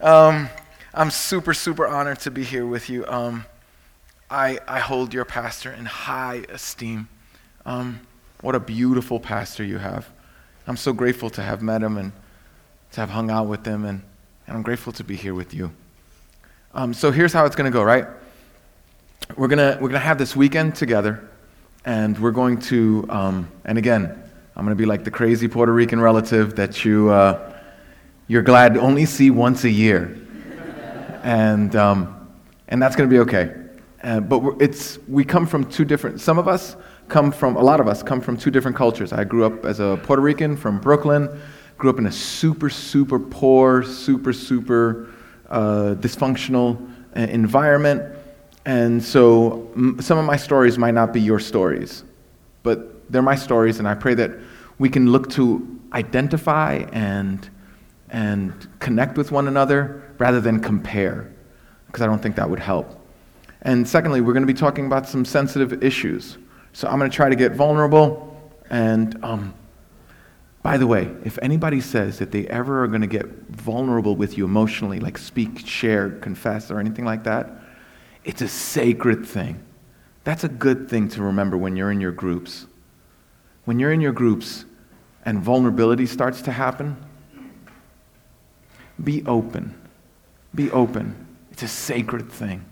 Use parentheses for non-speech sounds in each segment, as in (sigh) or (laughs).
Um, I'm super, super honored to be here with you. Um, I, I hold your pastor in high esteem. Um, what a beautiful pastor you have. I'm so grateful to have met him and to have hung out with him, and, and I'm grateful to be here with you. Um, so here's how it's going to go, right? We're going we're gonna have this weekend together, and we're going to, um, and again, I'm going to be like the crazy Puerto Rican relative that you, uh, you're glad to only see once a year. and, um, and that's going to be okay. Uh, but it's, we come from two different, some of us come from, a lot of us come from two different cultures. I grew up as a Puerto Rican from Brooklyn, grew up in a super, super poor, super, super uh, dysfunctional uh, environment. And so m- some of my stories might not be your stories, but they're my stories, and I pray that we can look to identify and, and connect with one another rather than compare, because I don't think that would help. And secondly, we're going to be talking about some sensitive issues. So I'm going to try to get vulnerable. And um, by the way, if anybody says that they ever are going to get vulnerable with you emotionally, like speak, share, confess, or anything like that, it's a sacred thing. That's a good thing to remember when you're in your groups. When you're in your groups and vulnerability starts to happen, be open. Be open. It's a sacred thing.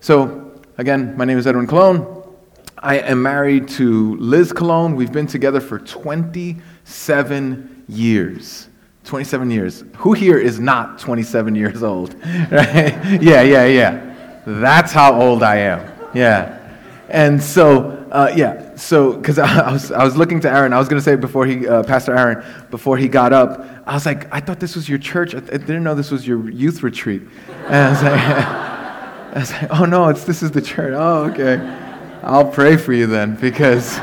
So, again, my name is Edwin Colón. I am married to Liz Colón. We've been together for 27 years. 27 years. Who here is not 27 years old? (laughs) Right? Yeah, yeah, yeah. That's how old I am. Yeah. And so, uh, yeah, so, because (laughs) I, was, I was looking to Aaron, I was going to say before he, uh, Pastor Aaron, before he got up, I was like, I thought this was your church. I, I didn't know this was your youth retreat. And I was like, (laughs) I was like oh no, it's, this is the church. Oh, okay. I'll pray for you then because,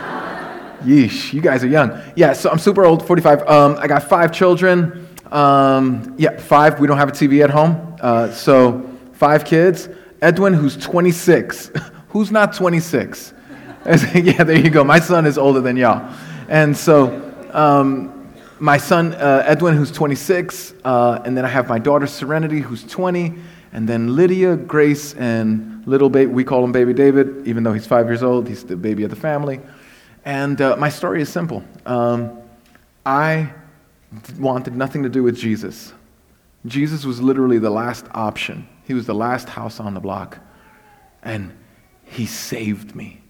yeesh, you guys are young. Yeah, so I'm super old, 45. Um, I got five children. Um, yeah, five. We don't have a TV at home. Uh, so five kids. Edwin, who's 26. (laughs) who's not 26? (laughs) yeah, there you go. My son is older than y'all. And so um, my son, uh, Edwin, who's 26. Uh, and then I have my daughter, Serenity, who's 20 and then Lydia, Grace, and little baby, we call him baby David, even though he's five years old, he's the baby of the family. And uh, my story is simple. Um, I wanted nothing to do with Jesus. Jesus was literally the last option. He was the last house on the block. And he saved me.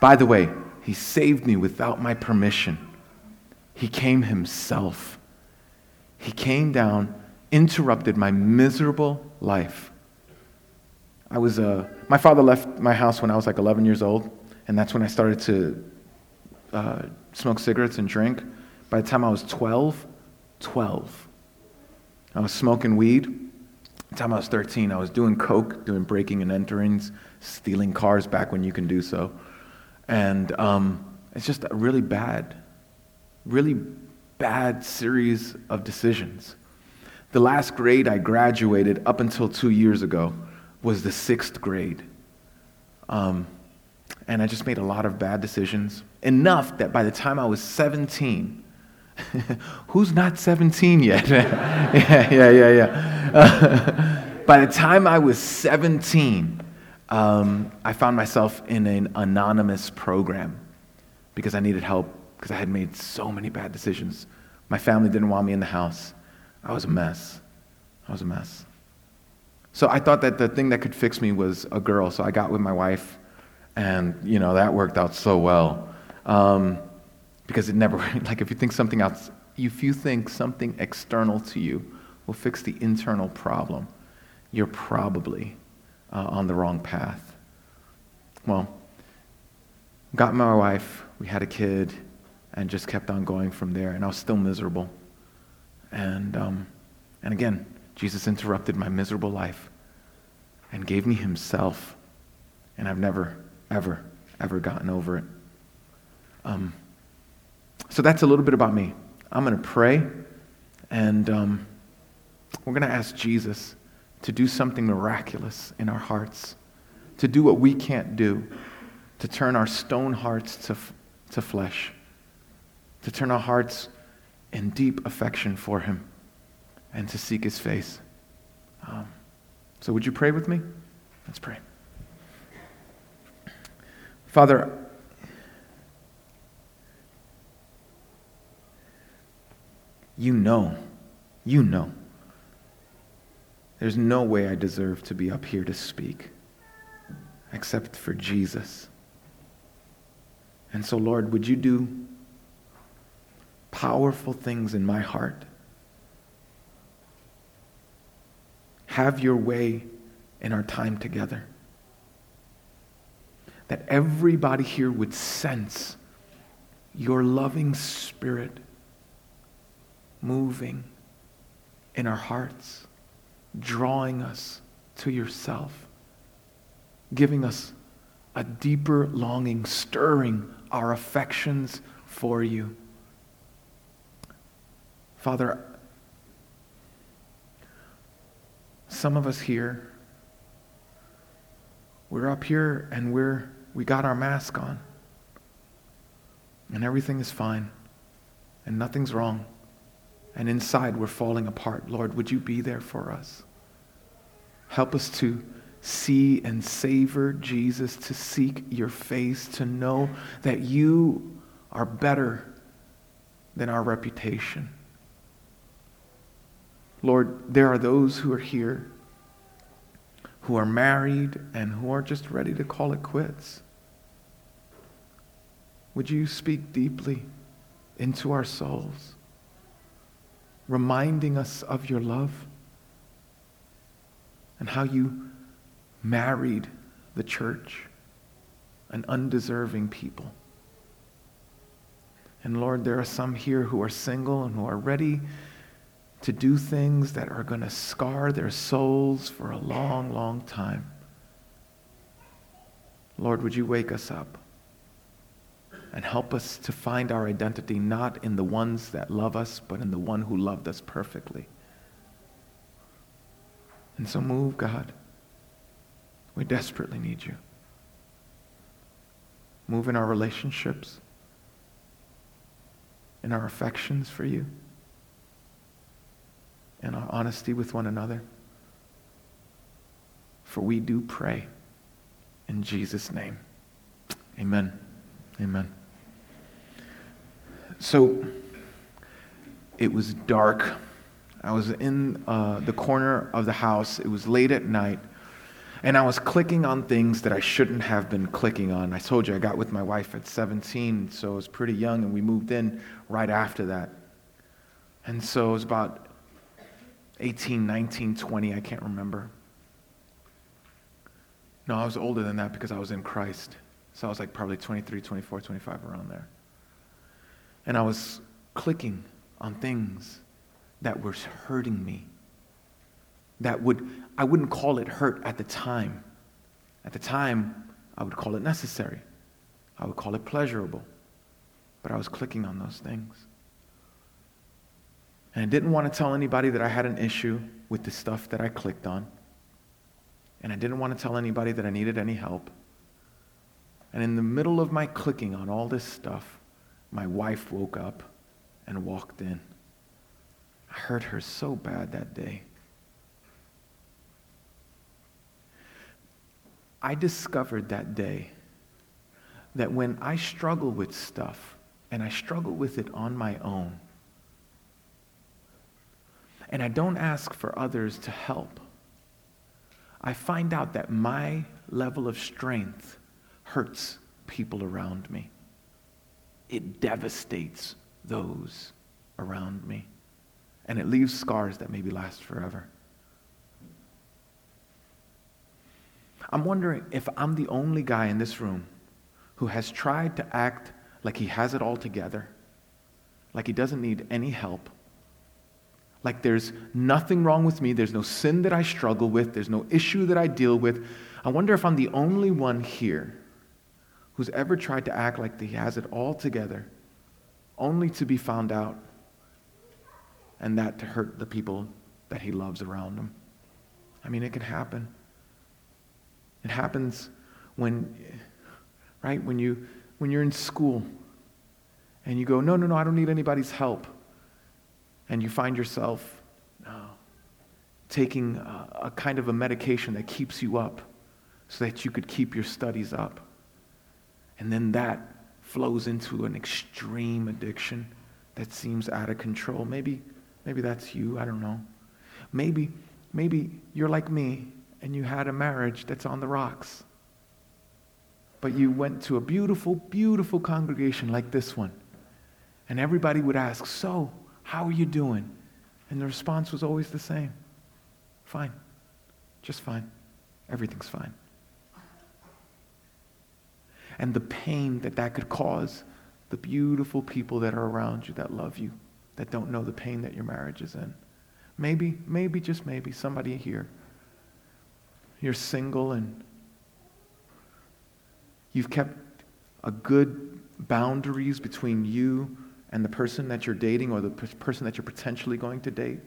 By the way, he saved me without my permission. He came himself. He came down, interrupted my miserable life. I was, uh, my father left my house when I was like 11 years old, and that's when I started to uh, smoke cigarettes and drink. By the time I was 12, 12, I was smoking weed. By the time I was 13, I was doing coke, doing breaking and enterings, stealing cars back when you can do so. And um, it's just really bad, really bad series of decisions. The last grade I graduated up until two years ago was the sixth grade. Um, and I just made a lot of bad decisions. Enough that by the time I was 17, (laughs) who's not 17 yet? (laughs) yeah, yeah, yeah, yeah. (laughs) By the time I was 17, um, I found myself in an anonymous program because I needed help because I had made so many bad decisions. My family didn't want me in the house. I was a mess. I was a mess. So I thought that the thing that could fix me was a girl. So I got with my wife, and you know that worked out so well. Um, because it never (laughs) like if you think something else, if you think something external to you will fix the internal problem, you're probably uh, on the wrong path. Well, got my wife, we had a kid, and just kept on going from there. And I was still miserable. And, um, and again, Jesus interrupted my miserable life and gave me himself. And I've never, ever, ever gotten over it. Um, so that's a little bit about me. I'm going to pray, and um, we're going to ask Jesus to do something miraculous in our hearts, to do what we can't do, to turn our stone hearts to, to flesh, to turn our hearts in deep affection for him and to seek his face. Um, so, would you pray with me? Let's pray. Father, you know, you know, there's no way I deserve to be up here to speak except for Jesus. And so, Lord, would you do powerful things in my heart? Have your way in our time together. That everybody here would sense your loving spirit moving in our hearts, drawing us to yourself, giving us a deeper longing, stirring our affections for you. Father, some of us here, we're up here and we're, we got our mask on. And everything is fine. And nothing's wrong. And inside we're falling apart. Lord, would you be there for us? Help us to see and savor Jesus, to seek your face, to know that you are better than our reputation. Lord, there are those who are here who are married and who are just ready to call it quits. Would you speak deeply into our souls, reminding us of your love and how you married the church, an undeserving people. And Lord, there are some here who are single and who are ready to do things that are going to scar their souls for a long, long time. Lord, would you wake us up and help us to find our identity not in the ones that love us, but in the one who loved us perfectly. And so move, God. We desperately need you. Move in our relationships, in our affections for you, in our honesty with one another. For we do pray in Jesus' name. Amen. Amen. So it was dark. I was in uh, the corner of the house. It was late at night. And I was clicking on things that I shouldn't have been clicking on. I told you I got with my wife at 17, so I was pretty young, and we moved in right after that. And so it was about 18, 19, 20, I can't remember. No, I was older than that because I was in Christ. So I was like probably 23, 24, 25, around there. And I was clicking on things that were hurting me that would, I wouldn't call it hurt at the time. At the time, I would call it necessary. I would call it pleasurable. But I was clicking on those things. And I didn't want to tell anybody that I had an issue with the stuff that I clicked on. And I didn't want to tell anybody that I needed any help. And in the middle of my clicking on all this stuff, my wife woke up and walked in. I hurt her so bad that day. I discovered that day that when I struggle with stuff, and I struggle with it on my own, and I don't ask for others to help, I find out that my level of strength hurts people around me. It devastates those around me. And it leaves scars that maybe last forever. I'm wondering if I'm the only guy in this room who has tried to act like he has it all together, like he doesn't need any help, like there's nothing wrong with me, there's no sin that I struggle with, there's no issue that I deal with. I wonder if I'm the only one here who's ever tried to act like he has it all together, only to be found out, and that to hurt the people that he loves around him. I mean, it can happen. It happens when, right, when, you, when you're in school and you go, no, no, no, I don't need anybody's help. And you find yourself, no, taking a, a kind of a medication that keeps you up so that you could keep your studies up. And then that flows into an extreme addiction that seems out of control. Maybe, maybe that's you, I don't know. Maybe, maybe you're like me and you had a marriage that's on the rocks. But you went to a beautiful, beautiful congregation like this one. And everybody would ask, So, how are you doing? And the response was always the same Fine. Just fine. Everything's fine. And the pain that that could cause the beautiful people that are around you that love you, that don't know the pain that your marriage is in. Maybe, maybe, just maybe, somebody here, you're single and you've kept a good boundaries between you and the person that you're dating or the person that you're potentially going to date.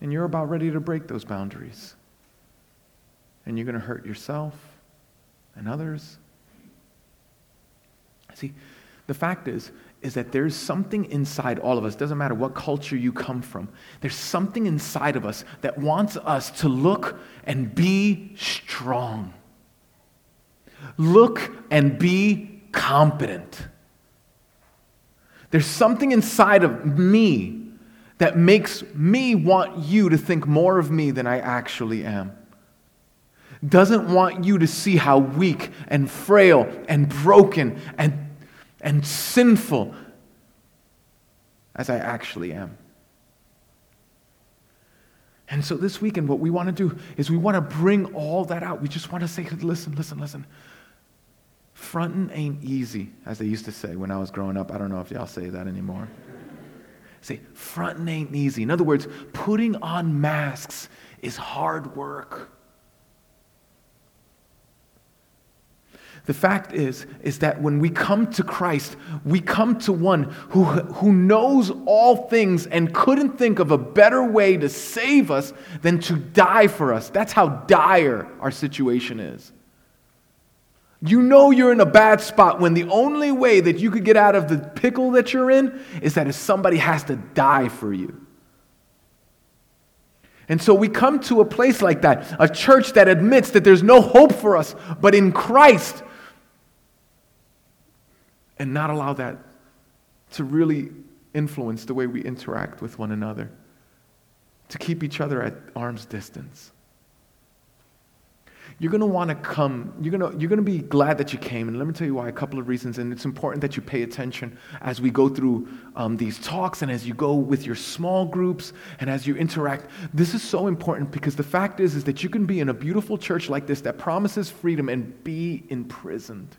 And you're about ready to break those boundaries. And you're going to hurt yourself and others. See, the fact is, is that there's something inside all of us, doesn't matter what culture you come from, there's something inside of us that wants us to look and be strong. Look and be competent. There's something inside of me that makes me want you to think more of me than I actually am. Doesn't want you to see how weak and frail and broken and, and sinful as I actually am. And so this weekend, what we want to do is we want to bring all that out. We just want to say, listen, listen, listen. Fronting ain't easy, as they used to say when I was growing up. I don't know if y'all say that anymore. say, fronting ain't easy. In other words, putting on masks is hard work. The fact is, is that when we come to Christ, we come to one who, who knows all things and couldn't think of a better way to save us than to die for us. That's how dire our situation is. You know you're in a bad spot when the only way that you could get out of the pickle that you're in is that if somebody has to die for you. And so we come to a place like that, a church that admits that there's no hope for us, but in Christ, and not allow that to really influence the way we interact with one another, to keep each other at arm's distance you're going to want to come. You're going to, you're going to be glad that you came. And let me tell you why a couple of reasons. And it's important that you pay attention as we go through um, these talks and as you go with your small groups and as you interact. This is so important because the fact is, is that you can be in a beautiful church like this that promises freedom and be imprisoned.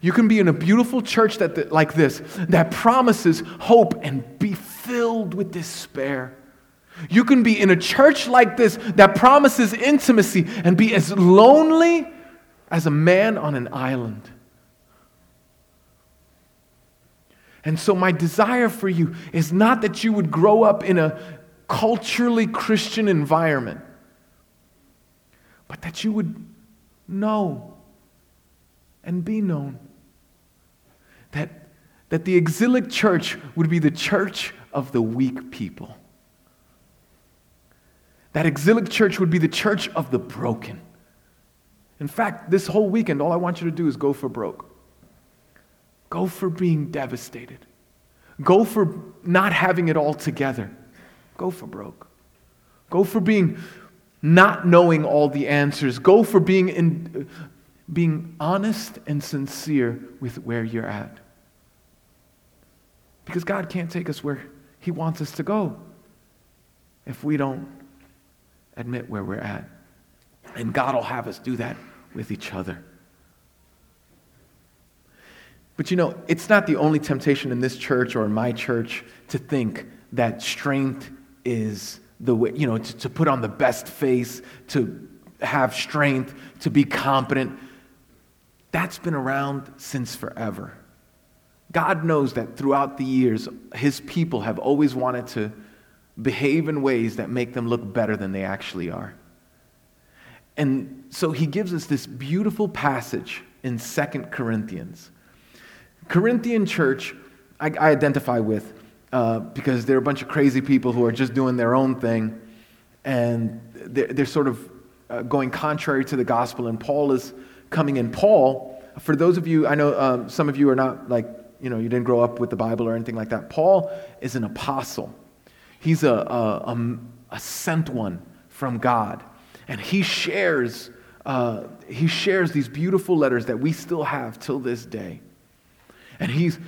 You can be in a beautiful church that, like this that promises hope and be filled with despair. You can be in a church like this that promises intimacy and be as lonely as a man on an island. And so, my desire for you is not that you would grow up in a culturally Christian environment, but that you would know and be known. That, that the exilic church would be the church of the weak people. That exilic church would be the church of the broken. In fact, this whole weekend, all I want you to do is go for broke. Go for being devastated. Go for not having it all together. Go for broke. Go for being not knowing all the answers. Go for being, in, being honest and sincere with where you're at. Because God can't take us where He wants us to go if we don't admit where we're at. And God will have us do that with each other. But you know, it's not the only temptation in this church or in my church to think that strength is the way, you know, to, to put on the best face, to have strength, to be competent. That's been around since forever. God knows that throughout the years, his people have always wanted to behave in ways that make them look better than they actually are. And so he gives us this beautiful passage in Second Corinthians. Corinthian church, I, I identify with. uh, because they're a bunch of crazy people who are just doing their own thing, and they're, they're sort of uh, going contrary to the gospel. And Paul is coming in. Paul, for those of you, I know um, some of you are not like, you know, you didn't grow up with the Bible or anything like that. Paul is an apostle, he's a, a, a, a sent one from God. And he shares, uh, he shares these beautiful letters that we still have till this day. And he's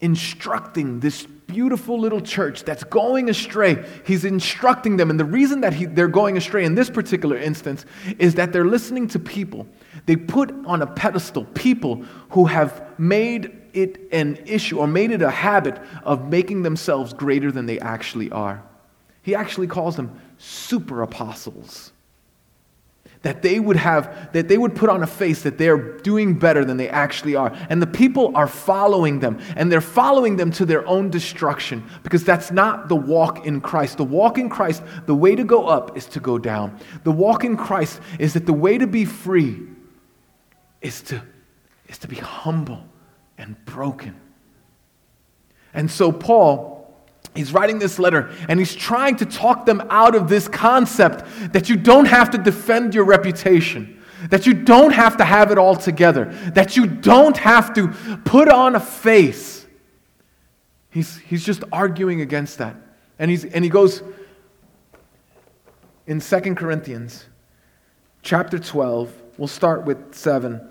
instructing this beautiful little church that's going astray. He's instructing them. And the reason that he, they're going astray in this particular instance is that they're listening to people. They put on a pedestal people who have made it an issue or made it a habit of making themselves greater than they actually are. He actually calls them super apostles. That they would have that they would put on a face that they're doing better than they actually are. And the people are following them. And they're following them to their own destruction. Because that's not the walk in christ. The walk in christ the way to go up is to go down. The walk in christ is that the way to be free is to is to be humble and broken and so paul He's writing this letter and he's trying to talk them out of this concept that you don't have to defend your reputation, that you don't have to have it all together, that you don't have to put on a face. He's, he's just arguing against that. And, he's, and he goes in 2 Corinthians chapter 12, we'll start with 7.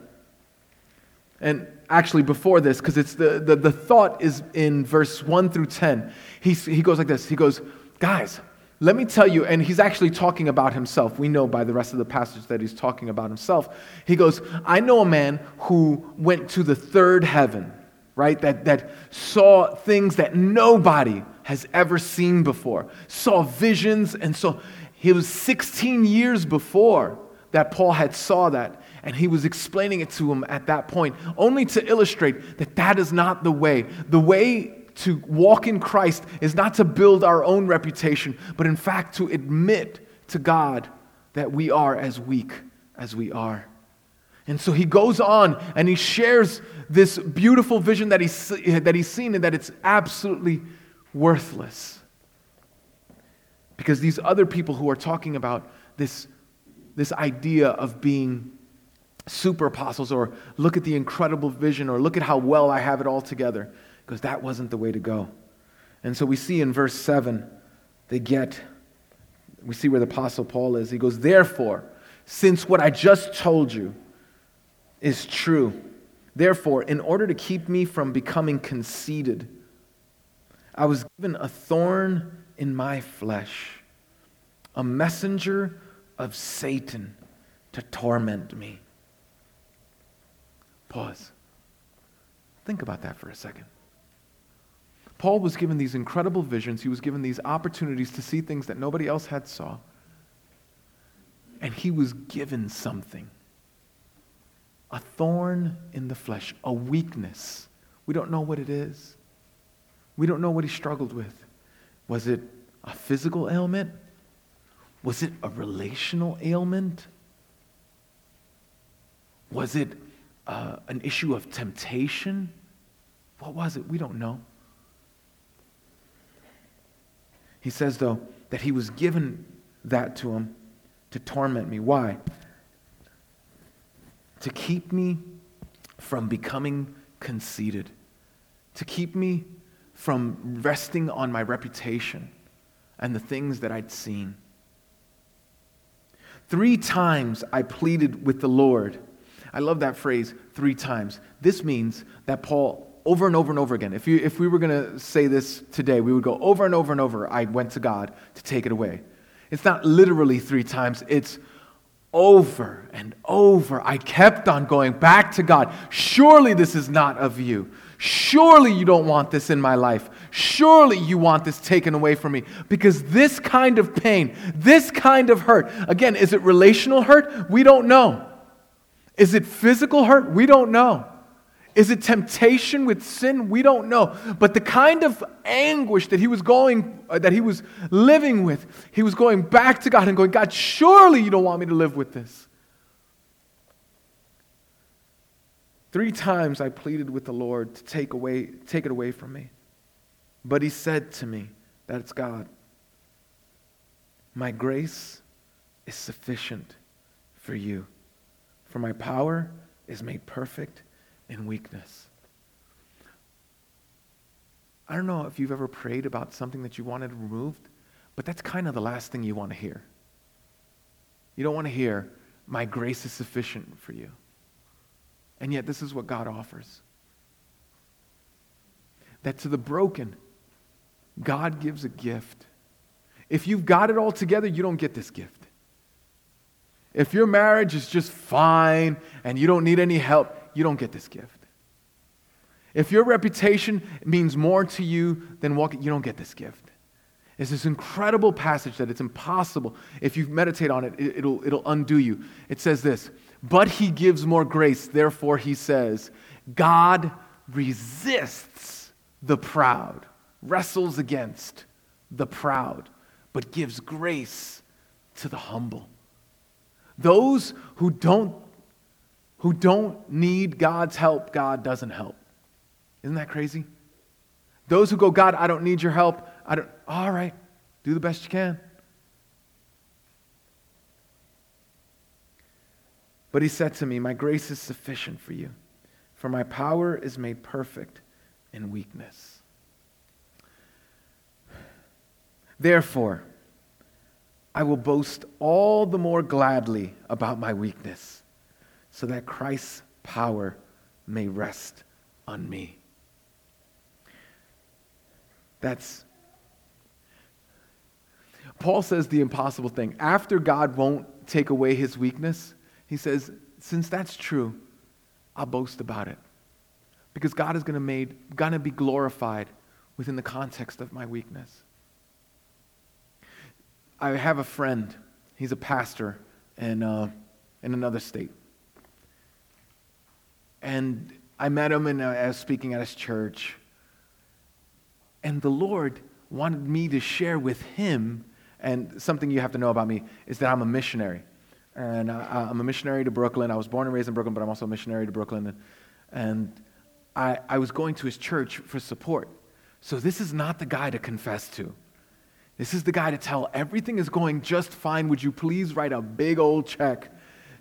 And actually before this, because it's the, the, the thought is in verse 1 through 10. He, he goes like this He goes, Guys, let me tell you, and he's actually talking about himself. We know by the rest of the passage that he's talking about himself. He goes, I know a man who went to the third heaven, right? That, that saw things that nobody has ever seen before, saw visions, and so he was 16 years before that Paul had saw that. And he was explaining it to him at that point, only to illustrate that that is not the way. The way to walk in Christ is not to build our own reputation, but in fact to admit to God that we are as weak as we are. And so he goes on and he shares this beautiful vision that he's, that he's seen and that it's absolutely worthless. Because these other people who are talking about this, this idea of being super apostles or look at the incredible vision or look at how well I have it all together because that wasn't the way to go. And so we see in verse 7, they get, we see where the apostle Paul is. He goes, Therefore, since what I just told you is true, therefore, in order to keep me from becoming conceited, I was given a thorn in my flesh, a messenger of Satan to torment me. Pause. Think about that for a second. Paul was given these incredible visions. He was given these opportunities to see things that nobody else had saw. And he was given something. A thorn in the flesh, a weakness. We don't know what it is. We don't know what he struggled with. Was it a physical ailment? Was it a relational ailment? Was it uh, an issue of temptation? What was it? We don't know. He says, though, that he was given that to him to torment me. Why? To keep me from becoming conceited, to keep me from resting on my reputation and the things that I'd seen. Three times I pleaded with the Lord I love that phrase, three times. This means that Paul, over and over and over again, if, you, if we were going to say this today, we would go over and over and over, I went to God to take it away. It's not literally three times, it's over and over. I kept on going back to God. Surely this is not of you. Surely you don't want this in my life. Surely you want this taken away from me. Because this kind of pain, this kind of hurt, again, is it relational hurt? We don't know. Is it physical hurt? We don't know. Is it temptation with sin? We don't know. But the kind of anguish that he was going, uh, that he was living with, he was going back to God and going, God, surely you don't want me to live with this. Three times I pleaded with the Lord to take, away, take it away from me. But he said to me, That's God, my grace is sufficient for you, for my power is made perfect in weakness. I don't know if you've ever prayed about something that you wanted removed, but that's kind of the last thing you want to hear. You don't want to hear, My grace is sufficient for you. And yet, this is what God offers that to the broken, God gives a gift. If you've got it all together, you don't get this gift. If your marriage is just fine and you don't need any help, you don't get this gift. If your reputation means more to you than walking, you don't get this gift. It's this incredible passage that it's impossible. If you meditate on it, it will it'll undo you. It says this But he gives more grace. Therefore, he says, God resists the proud, wrestles against the proud, but gives grace to the humble. Those who don't, who don't need God's help, God doesn't help. Isn't that crazy? Those who go, God, I don't need your help. I don't, all right, do the best you can. But he said to me, My grace is sufficient for you, for my power is made perfect in weakness. Therefore, I will boast all the more gladly about my weakness, so that Christ's power may rest on me. That's Paul says the impossible thing. After God won't take away his weakness, he says, since that's true, I'll boast about it. Because God is going to be glorified within the context of my weakness. I have a friend, he's a pastor in, uh, in another state. And I met him and I was speaking at his church. And the Lord wanted me to share with him, and something you have to know about me is that I'm a missionary. And I, I'm a missionary to Brooklyn. I was born and raised in Brooklyn, but I'm also a missionary to Brooklyn. And, and I, I was going to his church for support. So this is not the guy to confess to. This is the guy to tell everything is going just fine. Would you please write a big old check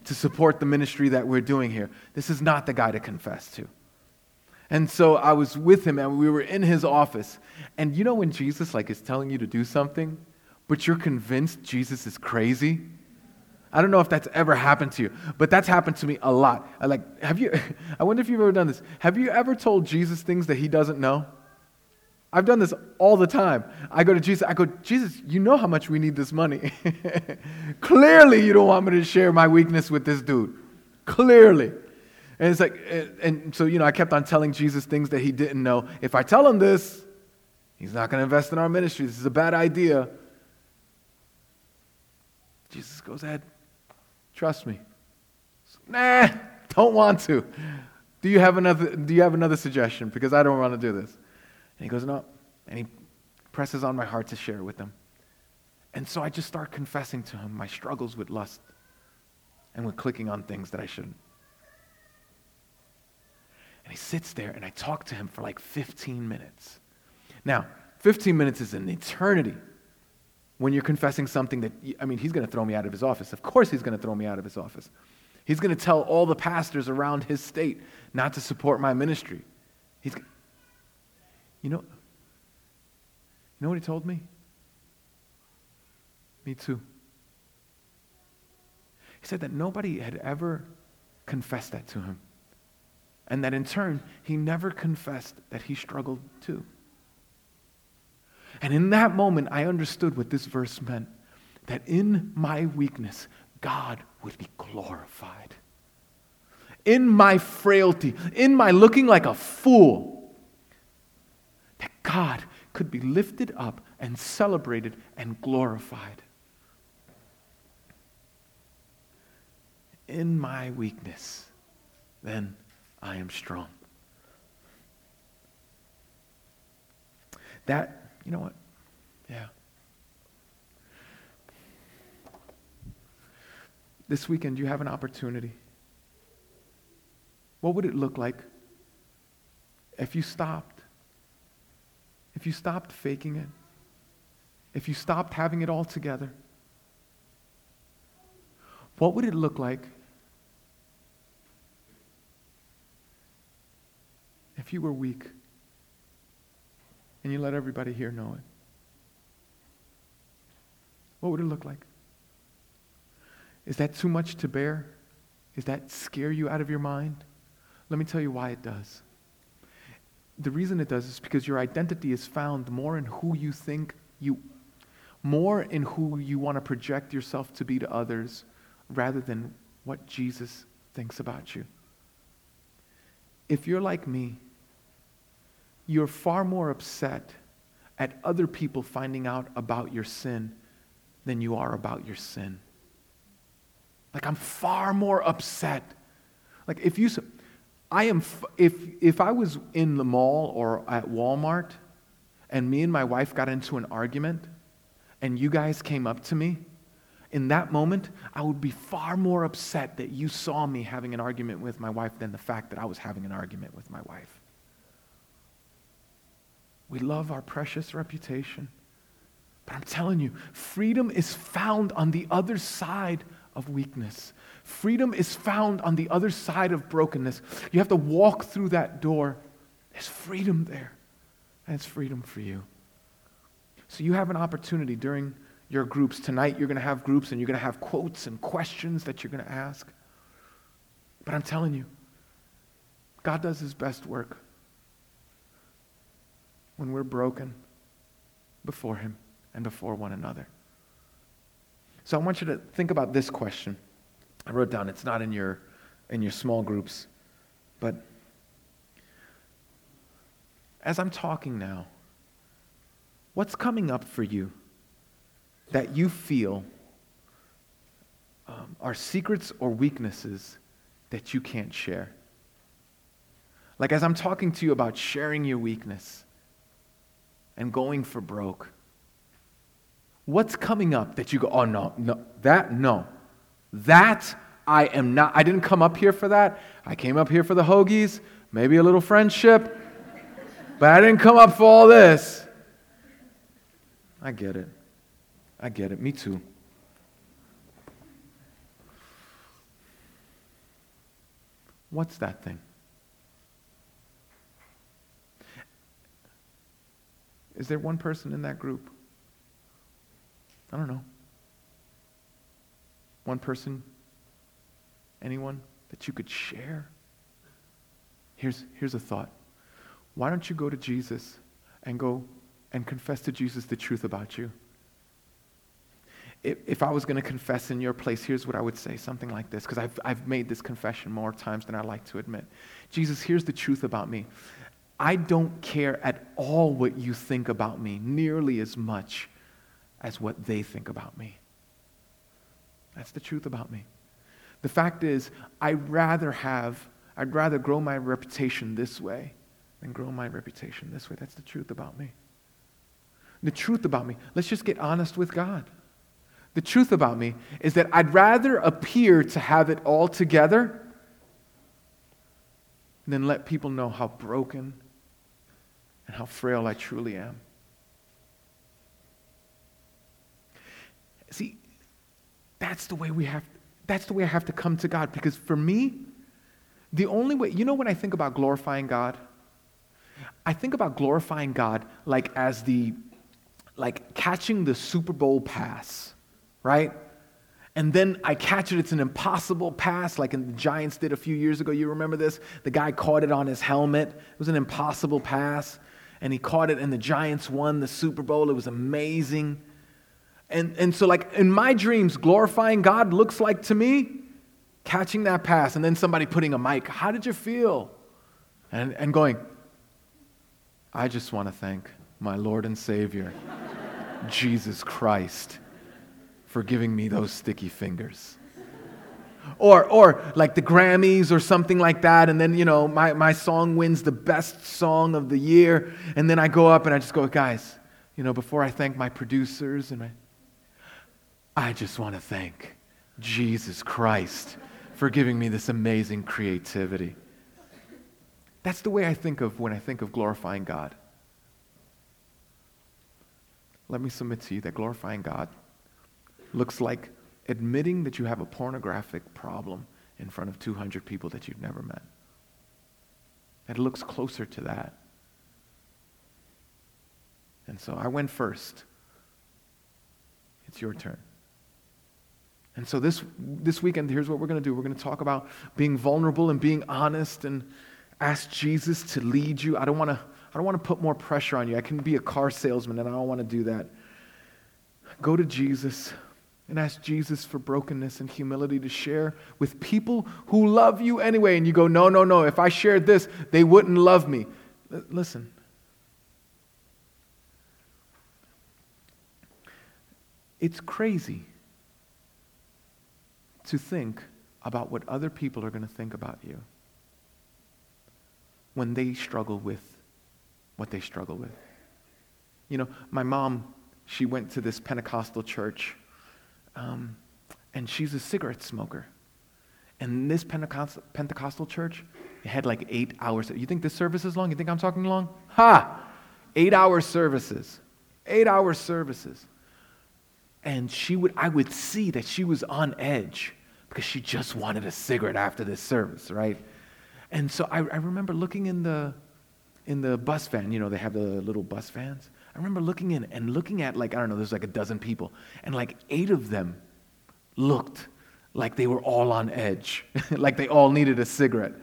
to support the ministry that we're doing here? This is not the guy to confess to. And so I was with him and we were in his office. And you know when Jesus like is telling you to do something, but you're convinced Jesus is crazy? I don't know if that's ever happened to you, but that's happened to me a lot. I like have you (laughs) I wonder if you've ever done this. Have you ever told Jesus things that he doesn't know? I've done this all the time. I go to Jesus, I go, Jesus, you know how much we need this money. (laughs) Clearly, you don't want me to share my weakness with this dude. Clearly. And it's like, and so, you know, I kept on telling Jesus things that he didn't know. If I tell him this, he's not going to invest in our ministry. This is a bad idea. Jesus goes ahead, trust me. Nah, don't want to. Do you have another, do you have another suggestion? Because I don't want to do this. And he goes, No. And he presses on my heart to share with them. And so I just start confessing to him my struggles with lust and with clicking on things that I shouldn't. And he sits there and I talk to him for like 15 minutes. Now, 15 minutes is an eternity when you're confessing something that, I mean, he's going to throw me out of his office. Of course, he's going to throw me out of his office. He's going to tell all the pastors around his state not to support my ministry. He's, you know, you know what he told me? Me too. He said that nobody had ever confessed that to him. And that in turn, he never confessed that he struggled too. And in that moment, I understood what this verse meant that in my weakness, God would be glorified. In my frailty, in my looking like a fool, God could be lifted up and celebrated and glorified. In my weakness, then I am strong. That, you know what? Yeah. This weekend, you have an opportunity. What would it look like if you stopped if you stopped faking it, if you stopped having it all together, what would it look like if you were weak and you let everybody here know it? What would it look like? Is that too much to bear? Does that scare you out of your mind? Let me tell you why it does. The reason it does is because your identity is found more in who you think you more in who you want to project yourself to be to others rather than what Jesus thinks about you. If you're like me, you're far more upset at other people finding out about your sin than you are about your sin. Like, I'm far more upset. Like, if you, I am, if, if I was in the mall or at Walmart and me and my wife got into an argument and you guys came up to me, in that moment, I would be far more upset that you saw me having an argument with my wife than the fact that I was having an argument with my wife. We love our precious reputation. But I'm telling you, freedom is found on the other side of weakness. Freedom is found on the other side of brokenness. You have to walk through that door. There's freedom there. And it's freedom for you. So you have an opportunity during your groups. Tonight, you're going to have groups and you're going to have quotes and questions that you're going to ask. But I'm telling you, God does his best work when we're broken before him and before one another. So I want you to think about this question. I wrote down, it's not in your, in your small groups, but as I'm talking now, what's coming up for you that you feel um, are secrets or weaknesses that you can't share? Like as I'm talking to you about sharing your weakness and going for broke, What's coming up that you go, oh, no, no, that, no. That, I am not, I didn't come up here for that. I came up here for the hoagies, maybe a little friendship, but I didn't come up for all this. I get it. I get it. Me too. What's that thing? Is there one person in that group I don't know. One person? Anyone that you could share? Here's, here's a thought. Why don't you go to Jesus and go and confess to Jesus the truth about you? If, if I was going to confess in your place, here's what I would say something like this, because I've, I've made this confession more times than I like to admit. Jesus, here's the truth about me. I don't care at all what you think about me, nearly as much as what they think about me. That's the truth about me. The fact is, I'd rather have, I'd rather grow my reputation this way than grow my reputation this way. That's the truth about me. The truth about me, let's just get honest with God. The truth about me is that I'd rather appear to have it all together than let people know how broken and how frail I truly am. See, that's the way we have that's the way I have to come to God because for me, the only way, you know when I think about glorifying God, I think about glorifying God like as the like catching the Super Bowl pass, right? And then I catch it, it's an impossible pass, like the Giants did a few years ago. You remember this? The guy caught it on his helmet. It was an impossible pass. And he caught it, and the Giants won the Super Bowl. It was amazing. And, and so, like, in my dreams, glorifying God looks like to me catching that pass and then somebody putting a mic. How did you feel? And, and going, I just want to thank my Lord and Savior, Jesus Christ, for giving me those sticky fingers. Or, or like the Grammys or something like that, and then, you know, my, my song wins the best song of the year, and then I go up and I just go, guys, you know, before I thank my producers and my I just want to thank Jesus Christ for giving me this amazing creativity. That's the way I think of when I think of glorifying God. let me submit to you that glorifying God looks like admitting that you have a pornographic problem in front of 200 people that you've never met. It looks closer to that. And so I went first. It's your turn. And so this, this weekend, here's what we're going to do. We're going to talk about being vulnerable and being honest and ask Jesus to lead you. I don't want to, I don't want to put more pressure on you. I can be a car salesman and I don't want to do that. Go to Jesus and ask Jesus for brokenness and humility to share with people who love you anyway. And you go, no, no, no. If I shared this, they wouldn't love me. L- listen. It's crazy to think about what other people are going to think about you when they struggle with what they struggle with. You know, my mom, she went to this Pentecostal church, um, and she's a cigarette smoker. And this Pentecostal, Pentecostal church, it had like eight hours. You think this service is long? You think I'm talking long? Ha! Eight hour services. Eight hour services. And she would, I would see that she was on edge because she just wanted a cigarette after this service, right? And so I, I remember looking in the, in the bus van, you know, they have the little bus vans. I remember looking in and looking at, like, I don't know, there's like a dozen people, and like eight of them looked like they were all on edge, (laughs) like they all needed a cigarette.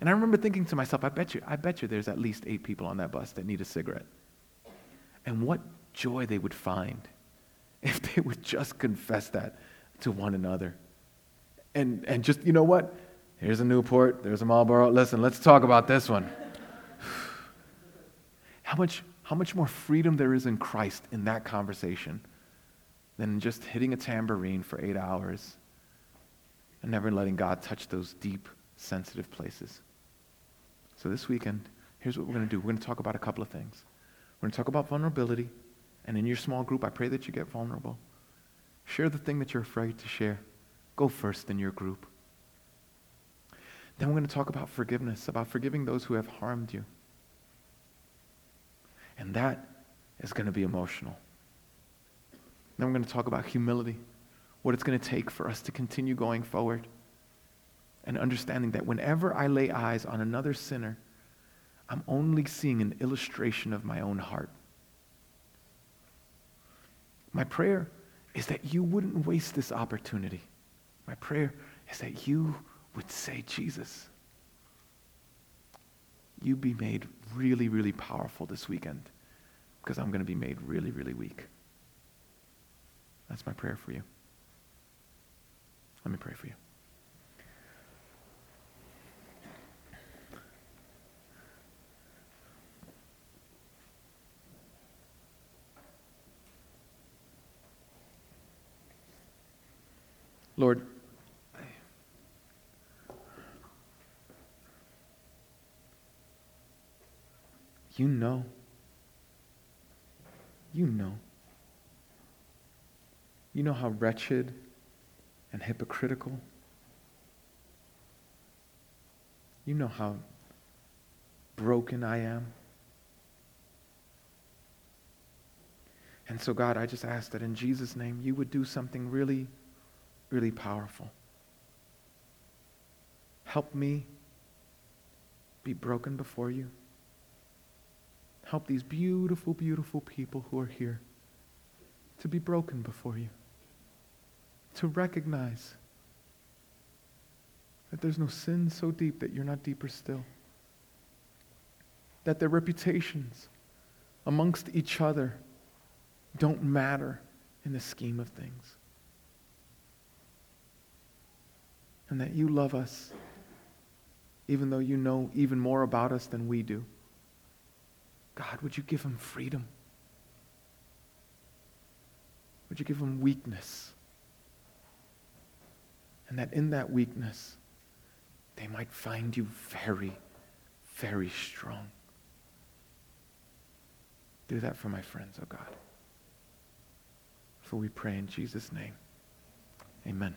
And I remember thinking to myself, I bet you, I bet you there's at least eight people on that bus that need a cigarette. And what joy they would find (laughs) if they would just confess that to one another. And, and just, you know what? Here's a Newport, there's a Marlboro. Listen, let's talk about this one. (sighs) How much, how much more freedom there is in Christ in that conversation than just hitting a tambourine for eight hours and never letting God touch those deep, sensitive places. So this weekend, here's what we're going to do. We're going to talk about a couple of things. We're going to talk about vulnerability. And in your small group, I pray that you get vulnerable. Share the thing that you're afraid to share. Go first in your group. Then we're going to talk about forgiveness, about forgiving those who have harmed you. And that is going to be emotional. Then we're going to talk about humility, what it's going to take for us to continue going forward. And understanding that whenever I lay eyes on another sinner, I'm only seeing an illustration of my own heart. My prayer is that you wouldn't waste this opportunity. My prayer is that you would say, Jesus, you be made really, really powerful this weekend because I'm going to be made really, really weak. That's my prayer for you. Let me pray for you. Lord, you know. You know. You know how wretched and hypocritical. You know how broken I am. And so, God, I just ask that in Jesus' name you would do something really really powerful. Help me be broken before you. Help these beautiful, beautiful people who are here to be broken before you. To recognize that there's no sin so deep that you're not deeper still. That their reputations amongst each other don't matter in the scheme of things. and that you love us, even though you know even more about us than we do. God, would you give them freedom? Would you give them weakness? And that in that weakness, they might find you very, very strong. Do that for my friends, oh God. For we pray in Jesus' name. Amen.